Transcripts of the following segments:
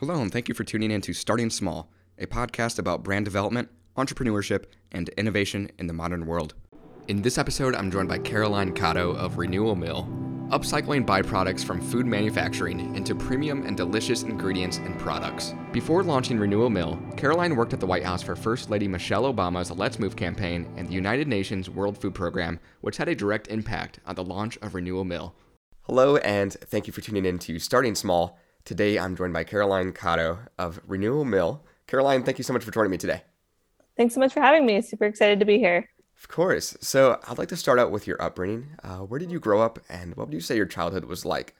Hello, and thank you for tuning in to Starting Small, a podcast about brand development, entrepreneurship, and innovation in the modern world. In this episode, I'm joined by Caroline Cotto of Renewal Mill, upcycling byproducts from food manufacturing into premium and delicious ingredients and products. Before launching Renewal Mill, Caroline worked at the White House for First Lady Michelle Obama's Let's Move campaign and the United Nations World Food Program, which had a direct impact on the launch of Renewal Mill. Hello, and thank you for tuning in to Starting Small Today, I'm joined by Caroline Cotto of Renewal Mill. Caroline, thank you so much for joining me today. Thanks so much for having me. Super excited to be here. Of course. So, I'd like to start out with your upbringing. Uh, where did you grow up, and what would you say your childhood was like?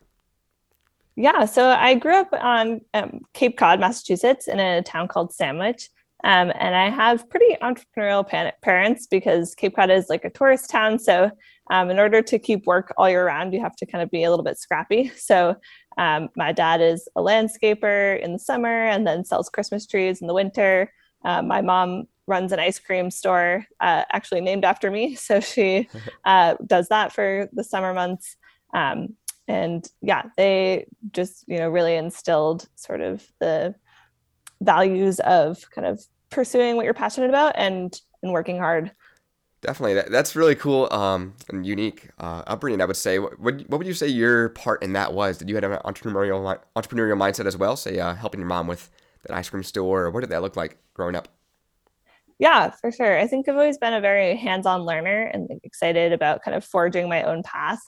Yeah, so I grew up on um, Cape Cod, Massachusetts, in a town called Sandwich. Um, and I have pretty entrepreneurial parents because Cape Cod is like a tourist town. So, um, in order to keep work all year round, you have to kind of be a little bit scrappy. So, um, my dad is a landscaper in the summer and then sells Christmas trees in the winter. Uh, my mom runs an ice cream store, uh, actually named after me. So she uh, does that for the summer months. Um, and yeah, they just, you know, really instilled sort of the values of kind of pursuing what you're passionate about and and working hard Definitely, that, that's really cool um, and unique uh, upbringing. I would say. What, what, would you say your part in that was? Did you have an entrepreneurial entrepreneurial mindset as well? Say, uh, helping your mom with that ice cream store, or what did that look like growing up? Yeah, for sure. I think I've always been a very hands-on learner and excited about kind of forging my own path.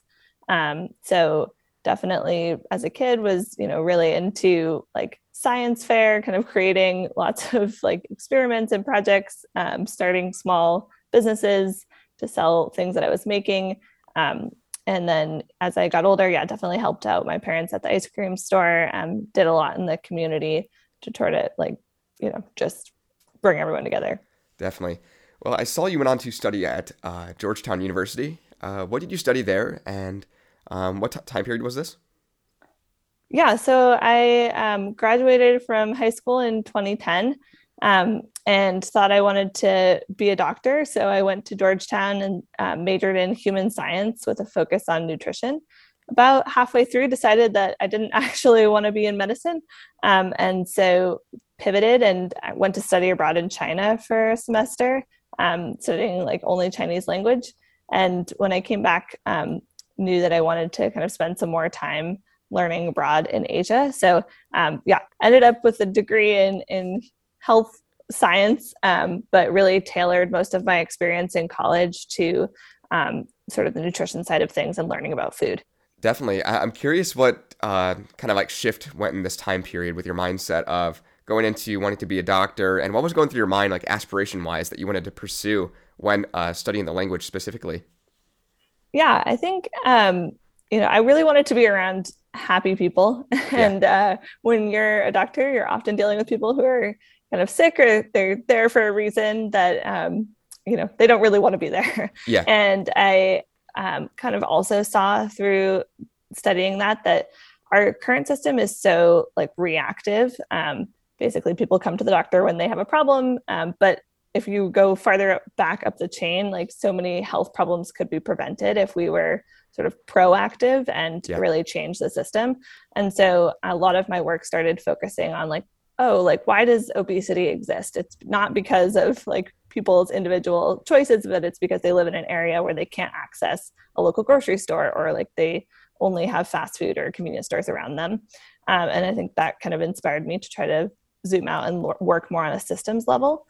Um, so definitely, as a kid, was you know really into like science fair, kind of creating lots of like experiments and projects, um, starting small businesses to sell things that I was making. Um, and then as I got older, yeah, definitely helped out my parents at the ice cream store. Um, did a lot in the community to try to like, you know, just bring everyone together. Definitely. Well, I saw you went on to study at uh, Georgetown University. Uh, what did you study there, and um, what t- time period was this? Yeah, so I um, graduated from high school in 2010, um, and thought I wanted to be a doctor. So I went to Georgetown and uh, majored in human science with a focus on nutrition. About halfway through, decided that I didn't actually want to be in medicine. Um, and so pivoted and went to study abroad in China for a semester, um, studying like only Chinese language. And when I came back, um, knew that I wanted to kind of spend some more time learning abroad in Asia. So um, yeah, ended up with a degree in in health science, um, but really tailored most of my experience in college to um, sort of the nutrition side of things and learning about food. Definitely. I- am curious what uh, kind of like shift went in this time period with your mindset of going into wanting to be a doctor and what was going through your mind, like aspiration wise, that you wanted to pursue when uh, studying the language specifically? Yeah, I think, um, you know, I really wanted to be around happy people. and uh, when you're a doctor, you're often dealing with people who are kind of sick or they're there for a reason that um, you know they don't really want to be there. Yeah. And i um, kind of also saw through studying that that our current system is so like reactive. Um, basically people come to the doctor when they have a problem um, but if you go farther back up the chain like so many health problems could be prevented if we were sort of proactive and yeah. really change the system. And so a lot of my work started focusing on like oh, like why does obesity exist? It's not because of like people's individual choices, but it's because they live in an area where they can't access a local grocery store or like they only have fast food or convenience stores around them. Um, and I think that kind of inspired me to try to zoom out and work more on a systems level.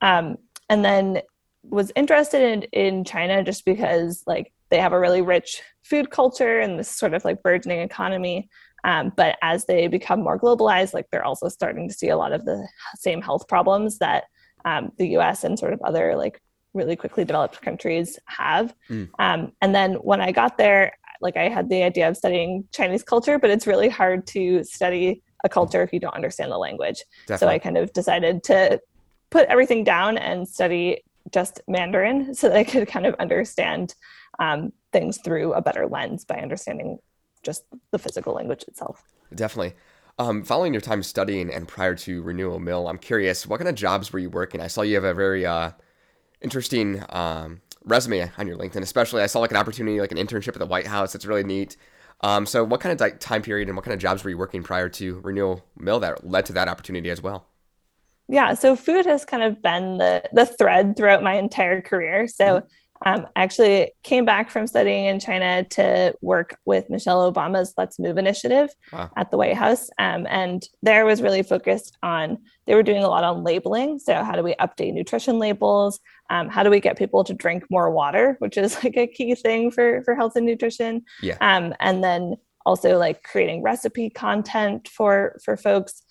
Um, and then was interested in, in China just because like they have a really rich food culture and this sort of like burgeoning economy. Um, but as they become more globalized, like they're also starting to see a lot of the same health problems that um, the US and sort of other like really quickly developed countries have. Mm. Um, and then when I got there, like I had the idea of studying Chinese culture, but it's really hard to study a culture if you don't understand the language. Definitely. So I kind of decided to put everything down and study just Mandarin so that I could kind of understand um, things through a better lens by understanding just the physical language itself. Definitely. Um, following your time studying and prior to Renewal Mill, I'm curious, what kind of jobs were you working? I saw you have a very uh, interesting um, resume on your LinkedIn, especially I saw like an opportunity, like an internship at the White House. That's really neat. Um, so, what kind of like, time period and what kind of jobs were you working prior to Renewal Mill that led to that opportunity as well? Yeah, so food has kind of been the the thread throughout my entire career. So. Mm-hmm um, I actually came back from studying in China to work with Michelle Obama's Let's Move initiative wow. at the White House. Um, and there was really focused on, they were doing a lot on labeling. So, how do we update nutrition labels? Um, how do we get people to drink more water, which is like a key thing for, for health and nutrition? Yeah. Um, and then also like creating recipe content for for folks.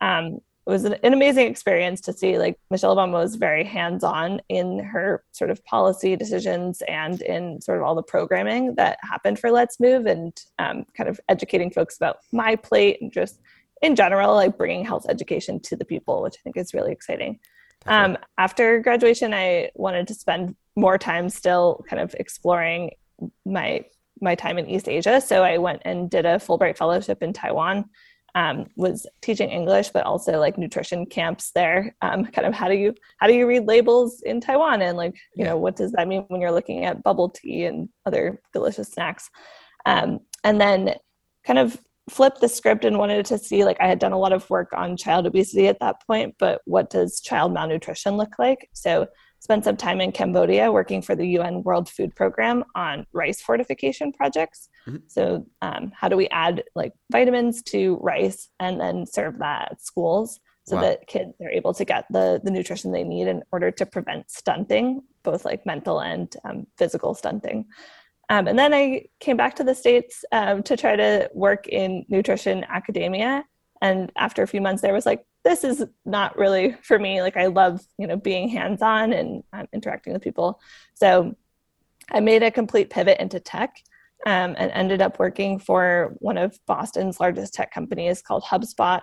Um, it was an, an, amazing experience to see like Michelle Obama was very hands-on in her sort of policy decisions and in sort of all the programming that happened for Let's Move and um, kind of educating folks about MyPlate and just in general like bringing health education to the people, which I think is really exciting. Um, after graduation, I wanted to spend more time still kind of exploring my my time in East Asia, so I went and did a Fulbright fellowship in Taiwan um, was teaching English, but also like nutrition camps there. Um, kind of how do you how do you read labels in Taiwan, and like you yeah. know what does that mean when you're looking at bubble tea and other delicious snacks, um, and then kind of flipped the script and wanted to see like I had done a lot of work on child obesity at that point, but what does child malnutrition look like? So spent some time in Cambodia working for the UN World Food Program on rice fortification projects. Mm-hmm. So, um, how do we add like vitamins to rice and then serve that at schools so wow. that kids are able to get the, the nutrition they need in order to prevent stunting, both like mental and um, physical stunting? Um, and then I came back to the States um, to try to work in nutrition academia. And after a few months there was like, this is not really for me. Like I love, you know, being hands-on and um, interacting with people. So I made a complete pivot into tech um, and ended up working for one of Boston's largest tech companies called HubSpot.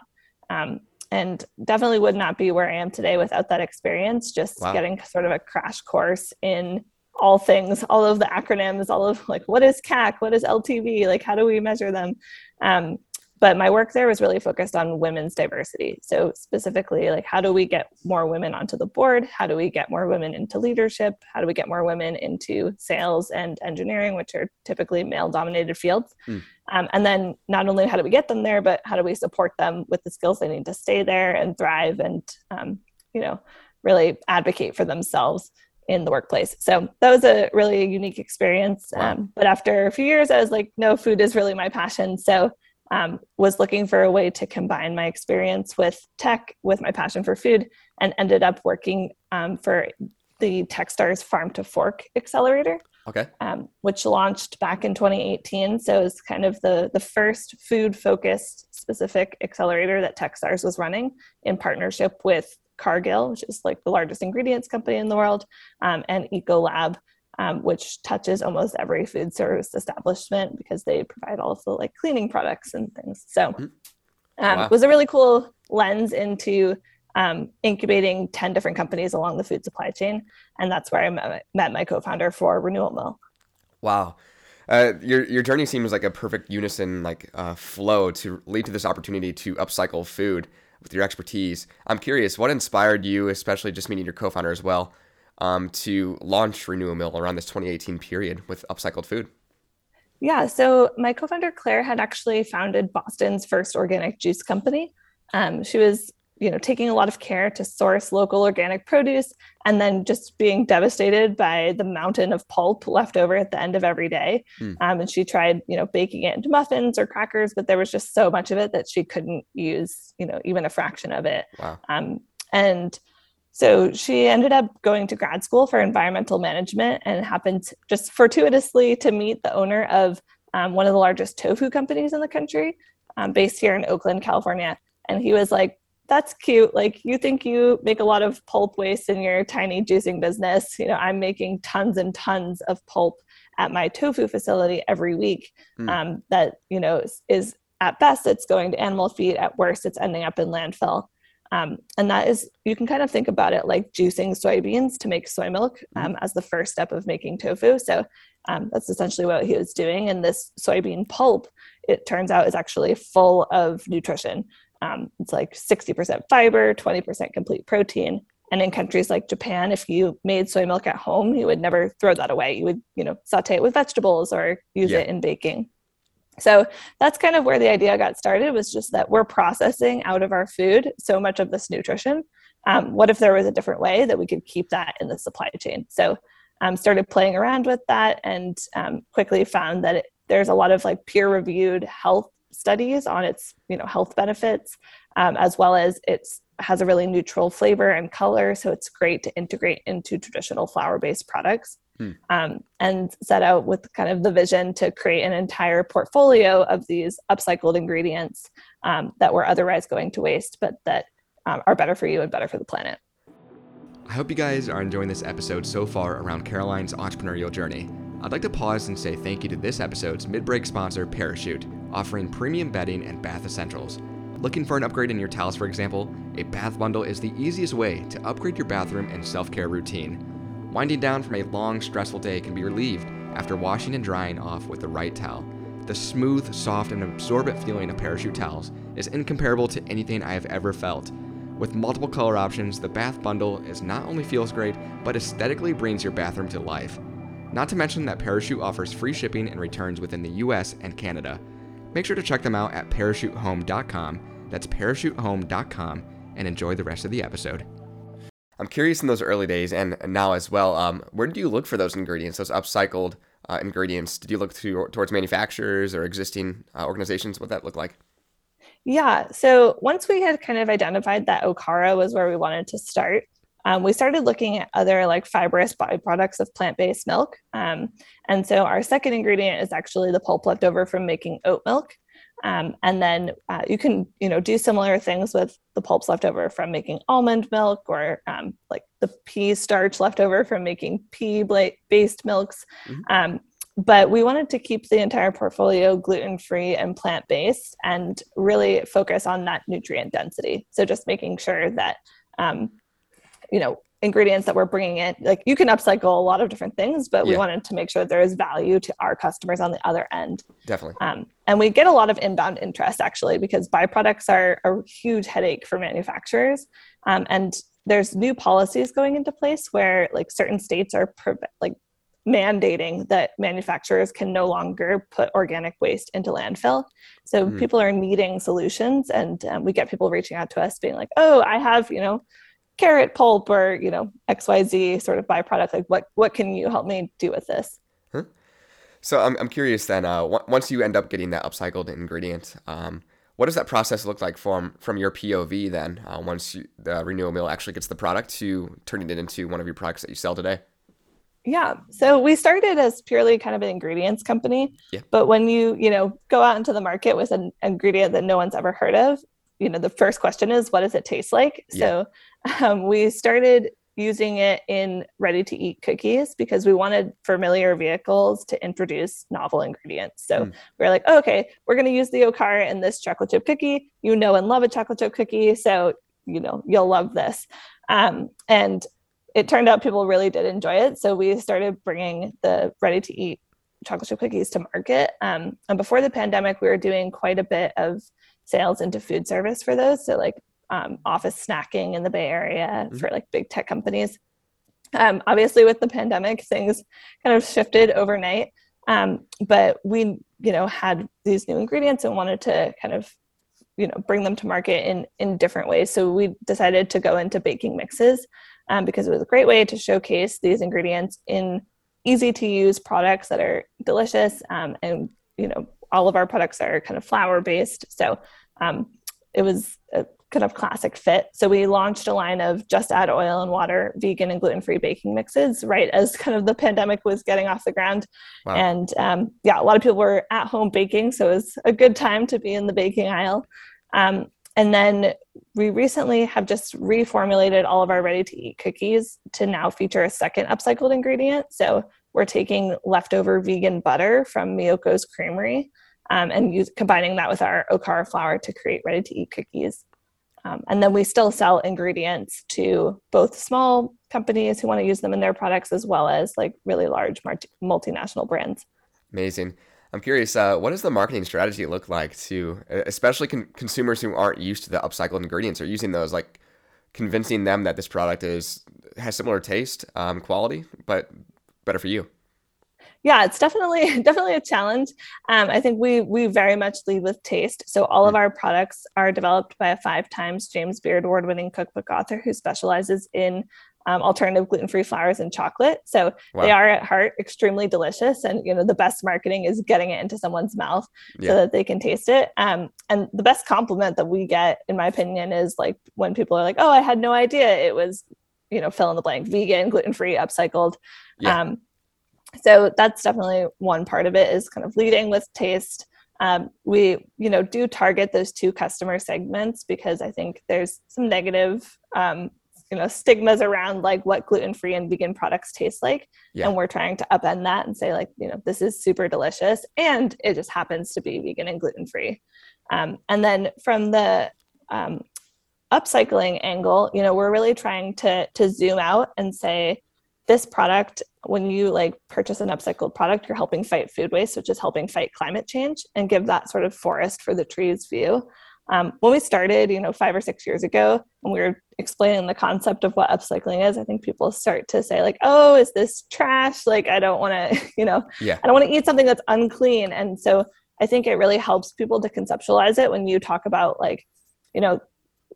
Um, and definitely would not be where I am today without that experience, just wow. getting sort of a crash course in all things, all of the acronyms, all of like what is CAC, what is LTV, like how do we measure them? Um, but my work there was really focused on women's diversity so specifically like how do we get more women onto the board how do we get more women into leadership how do we get more women into sales and engineering which are typically male dominated fields mm. um, and then not only how do we get them there but how do we support them with the skills they need to stay there and thrive and um, you know really advocate for themselves in the workplace. So that was a really unique experience. Wow. Um, but after a few years, I was like, no, food is really my passion. So um, was looking for a way to combine my experience with tech with my passion for food and ended up working um, for the Techstars Farm to Fork Accelerator. Okay. Um, which launched back in 2018. So it's kind of the, the first food focused specific accelerator that Techstars was running in partnership with Cargill, which is like the largest ingredients company in the world, um, and Ecolab, um, which touches almost every food service establishment because they provide also like cleaning products and things. So mm-hmm. um, wow. it was a really cool lens into um, incubating 10 different companies along the food supply chain. And that's where I met, met my co-founder for Renewal Mill. Wow. Uh, your your journey seems like a perfect unison like uh, flow to lead to this opportunity to upcycle food with your expertise. I'm curious, what inspired you, especially just meeting your co-founder as well, um, to launch Renewal Mill around this 2018 period with upcycled food? Yeah, so my co founder Claire had actually founded Boston's first organic juice company. Um, she was you know taking a lot of care to source local organic produce and then just being devastated by the mountain of pulp left over at the end of every day mm. um, and she tried you know baking it into muffins or crackers but there was just so much of it that she couldn't use you know even a fraction of it wow. um, and so she ended up going to grad school for environmental management and happened just fortuitously to meet the owner of um, one of the largest tofu companies in the country, um, based here in Oakland, California. And he was like, that's cute. Like, you think you make a lot of pulp waste in your tiny juicing business. You know, I'm making tons and tons of pulp at my tofu facility every week. Mm. Um, that, you know, is, is at best, it's going to animal feed. At worst, it's ending up in landfill. Um, and that is, you can kind of think about it like juicing soybeans to make soy milk mm-hmm. um, as the first step of making tofu. So um, that's essentially what he was doing. And this soybean pulp, it turns out, is actually full of nutrition. Um, it's like 60% fiber, 20% complete protein. And in countries like Japan, if you made soy milk at home, you would never throw that away. You would, you know, saute it with vegetables or use yeah. it in baking. So that's kind of where the idea got started was just that we're processing out of our food so much of this nutrition. Um, what if there was a different way that we could keep that in the supply chain? So um, started playing around with that and um, quickly found that it, there's a lot of like peer reviewed health studies on its you know health benefits um, as well as it's has a really neutral flavor and color so it's great to integrate into traditional flour based products hmm. um, and set out with kind of the vision to create an entire portfolio of these upcycled ingredients um, that were otherwise going to waste but that um, are better for you and better for the planet i hope you guys are enjoying this episode so far around caroline's entrepreneurial journey I'd like to pause and say thank you to this episode's mid break sponsor, Parachute, offering premium bedding and bath essentials. Looking for an upgrade in your towels, for example? A bath bundle is the easiest way to upgrade your bathroom and self care routine. Winding down from a long, stressful day can be relieved after washing and drying off with the right towel. The smooth, soft, and absorbent feeling of Parachute towels is incomparable to anything I have ever felt. With multiple color options, the bath bundle is not only feels great, but aesthetically brings your bathroom to life. Not to mention that Parachute offers free shipping and returns within the US and Canada. Make sure to check them out at parachutehome.com. That's parachutehome.com and enjoy the rest of the episode. I'm curious in those early days and now as well, um, where do you look for those ingredients, those upcycled uh, ingredients? Did you look to, towards manufacturers or existing uh, organizations? What that look like? Yeah. So once we had kind of identified that Okara was where we wanted to start, um, we started looking at other like fibrous byproducts of plant-based milk. Um, and so our second ingredient is actually the pulp left over from making oat milk. Um, and then uh, you can, you know, do similar things with the pulps left over from making almond milk or um, like the pea starch left over from making pea-based milks. Mm-hmm. Um, but we wanted to keep the entire portfolio gluten-free and plant-based and really focus on that nutrient density. So just making sure that um, you know ingredients that we're bringing in like you can upcycle a lot of different things but we yeah. wanted to make sure there is value to our customers on the other end definitely um, and we get a lot of inbound interest actually because byproducts are a huge headache for manufacturers um, and there's new policies going into place where like certain states are pre- like mandating that manufacturers can no longer put organic waste into landfill. So mm. people are needing solutions, and um, we get people reaching out to us being like, "Oh, I have you know carrot pulp or you know xyz sort of byproduct like what what can you help me do with this? So I'm, I'm curious then uh, w- once you end up getting that upcycled ingredient um, what does that process look like from from your pov then uh, once you, the renewal mill actually gets the product to turning it into one of your products that you sell today? Yeah. So we started as purely kind of an ingredients company. Yeah. but when you you know go out into the market with an ingredient that no one's ever heard of you know the first question is what does it taste like? Yeah. so um, we started using it in ready to eat cookies because we wanted familiar vehicles to introduce novel ingredients. So mm. we are like oh, okay we're going to use the okara in this chocolate chip cookie. You know and love a chocolate chip cookie so you know you'll love this. Um, and it turned out people really did enjoy it so we started bringing the ready to eat chocolate chip cookies to market. Um, and before the pandemic we were doing quite a bit of sales into food service for those. So like um, office snacking in the Bay Area mm-hmm. for like big tech companies. Um, obviously, with the pandemic, things kind of shifted overnight. Um, but we, you know, had these new ingredients and wanted to kind of, you know, bring them to market in in different ways. So we decided to go into baking mixes um, because it was a great way to showcase these ingredients in easy to use products that are delicious um, and you know all of our products are kind of flour based. So um, it was a kind of classic fit. So we launched a line of just add oil and water, vegan and gluten free baking mixes right as kind of the pandemic was getting off the ground. Wow. And um, yeah, a lot of people were at home baking. So it was a good time to be in the baking aisle. Um, and then we recently have just reformulated all of our ready to eat cookies to now feature a second upcycled ingredient. So we're taking leftover vegan butter from Miyoko's Creamery um, and use, combining that with our Okara flour to create ready to eat cookies. Um, and then we still sell ingredients to both small companies who want to use them in their products as well as like really large multinational brands. Amazing. I'm curious, uh, what does the marketing strategy look like to, especially con- consumers who aren't used to the upcycled ingredients or using those, like convincing them that this product is has similar taste, um, quality, but better for you? Yeah it's definitely definitely a challenge um, i think we we very much lead with taste so all of mm. our products are developed by a five times james beard award winning cookbook author who specializes in um, alternative gluten-free flours and chocolate so wow. they are at heart extremely delicious and you know the best marketing is getting it into someone's mouth yeah. so that they can taste it um, and the best compliment that we get in my opinion is like when people are like oh i had no idea it was you know fill in the blank vegan gluten-free upcycled yeah. um, so that's definitely one part of it is kind of leading with taste. Um, we you know do target those two customer segments because i think there's some negative um, you know stigmas around like what gluten-free and vegan products taste like. Yeah. and we're trying to upend that and say like you know this is super delicious and it just happens to be vegan and gluten-free. Um, and then from the um, upcycling angle you know we're really trying to to zoom out and say this product when you like purchase an upcycled product you're helping fight food waste which is helping fight climate change and give that sort of forest for the trees view. Um, when we started you know five or six years ago and we were explaining the concept of what upcycling is i think people start to say like oh is this trash? Like i don't want to you know? Yeah. i don't want to eat something that's unclean. And so i think it really helps people to conceptualize it when you talk about like you know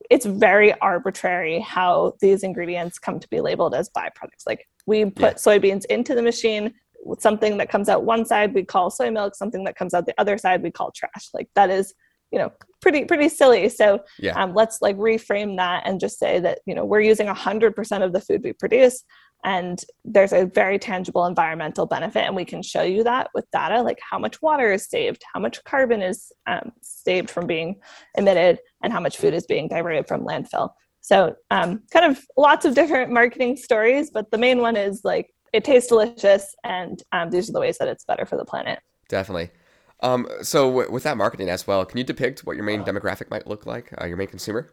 it's very arbitrary how these ingredients come to be labeled as byproducts. Like we put yeah. soybeans into the machine something that comes out one side we call soy milk, something that comes out the other side we call trash. Like that is, you know, pretty pretty silly. So yeah. um, let's like reframe that and just say that you know we're using 100% of the food we produce and there's a very tangible environmental benefit and we can show you that with data like how much water is saved how much carbon is um, saved from being emitted and how much food is being diverted from landfill. So um, kind of lots of different marketing stories but the main one is like it tastes delicious and um, these are the ways that it's better for the planet. Definitely. Um, so w- with that marketing as well can you depict what your main demographic might look like uh, your main consumer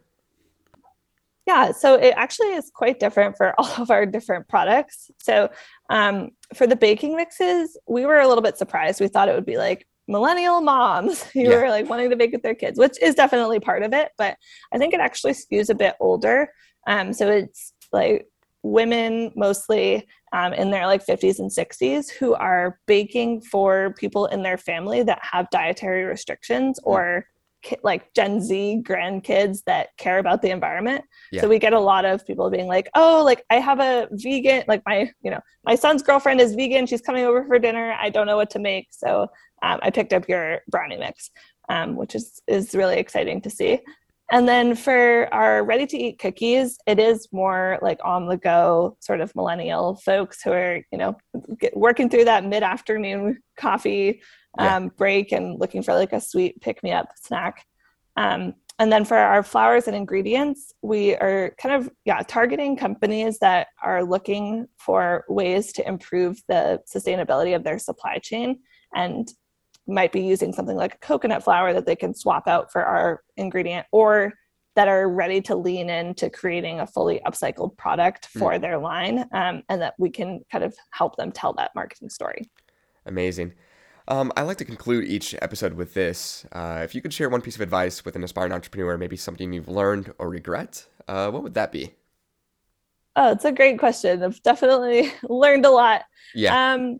yeah, so it actually is quite different for all of our different products. So um, for the baking mixes, we were a little bit surprised. We thought it would be like millennial moms who yeah. were like wanting to bake with their kids, which is definitely part of it. But I think it actually skews a bit older. Um, so it's like women mostly um, in their like 50s and 60s who are baking for people in their family that have dietary restrictions or like Gen Z grandkids that care about the environment. Yeah. So we get a lot of people being like, "Oh, like I have a vegan, like my, you know, my son's girlfriend is vegan. She's coming over for dinner. I don't know what to make, so um, I picked up your brownie mix, um, which is is really exciting to see." And then for our ready to eat cookies, it is more like on the go sort of millennial folks who are, you know, get, working through that mid afternoon coffee yeah. um, break and looking for like a sweet pick me up snack. Um, and then for our flours and ingredients, we are kind of yeah targeting companies that are looking for ways to improve the sustainability of their supply chain and might be using something like a coconut flour that they can swap out for our ingredient or that are ready to lean into creating a fully upcycled product hmm. for mm. their line um, and that we can kind of help them tell that marketing story amazing um, I like to conclude each episode with this. Uh, if you could share one piece of advice with an aspiring entrepreneur, maybe something you've learned or regret, uh, what would that be? Oh, it's a great question. I've definitely learned a lot. Yeah. Um,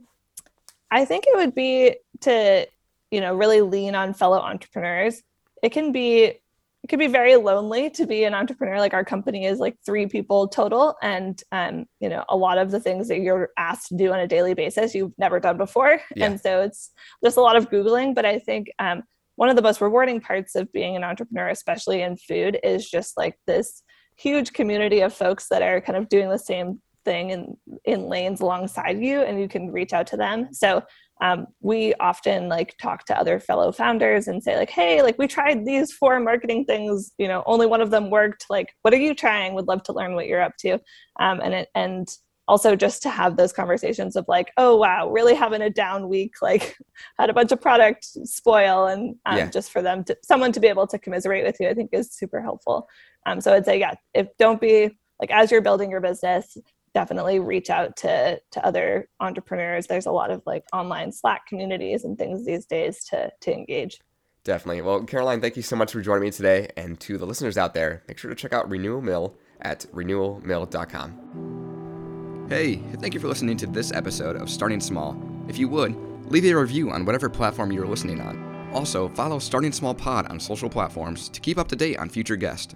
I think it would be to, you know, really lean on fellow entrepreneurs. It can be it could be very lonely to be an entrepreneur. Like our company is like three people total and um, you know a lot of the things that you're asked to do on a daily basis you've never done before. Yeah. and so it's just a lot of googling but i think um, one of the most rewarding parts of being an entrepreneur especially in food is just like this huge community of folks that are kind of doing the same thing in in lanes alongside you and you can reach out to them. So um, we often like talk to other fellow founders and say like hey like we tried these four marketing things you know only one of them worked. Like what are you trying? Would love to learn what you're up to. Um, and it and also just to have those conversations of like oh wow really having a down week like had a bunch of product spoil and um, yeah. just for them to someone to be able to commiserate with you i think is super helpful. Um, so i'd say yeah if don't be like as you're building your business definitely reach out to to other entrepreneurs. There's a lot of like online slack communities and things these days to to engage. Definitely. Well caroline thank you so much for joining me today. And to the listeners out there make sure to check out renewal mill at renewalmill.com hey thank you for listening to this episode of starting small. If you would, leave a review on whatever platform you're listening on. Also, follow Starting Small Pod on social platforms to keep up to date on future guests.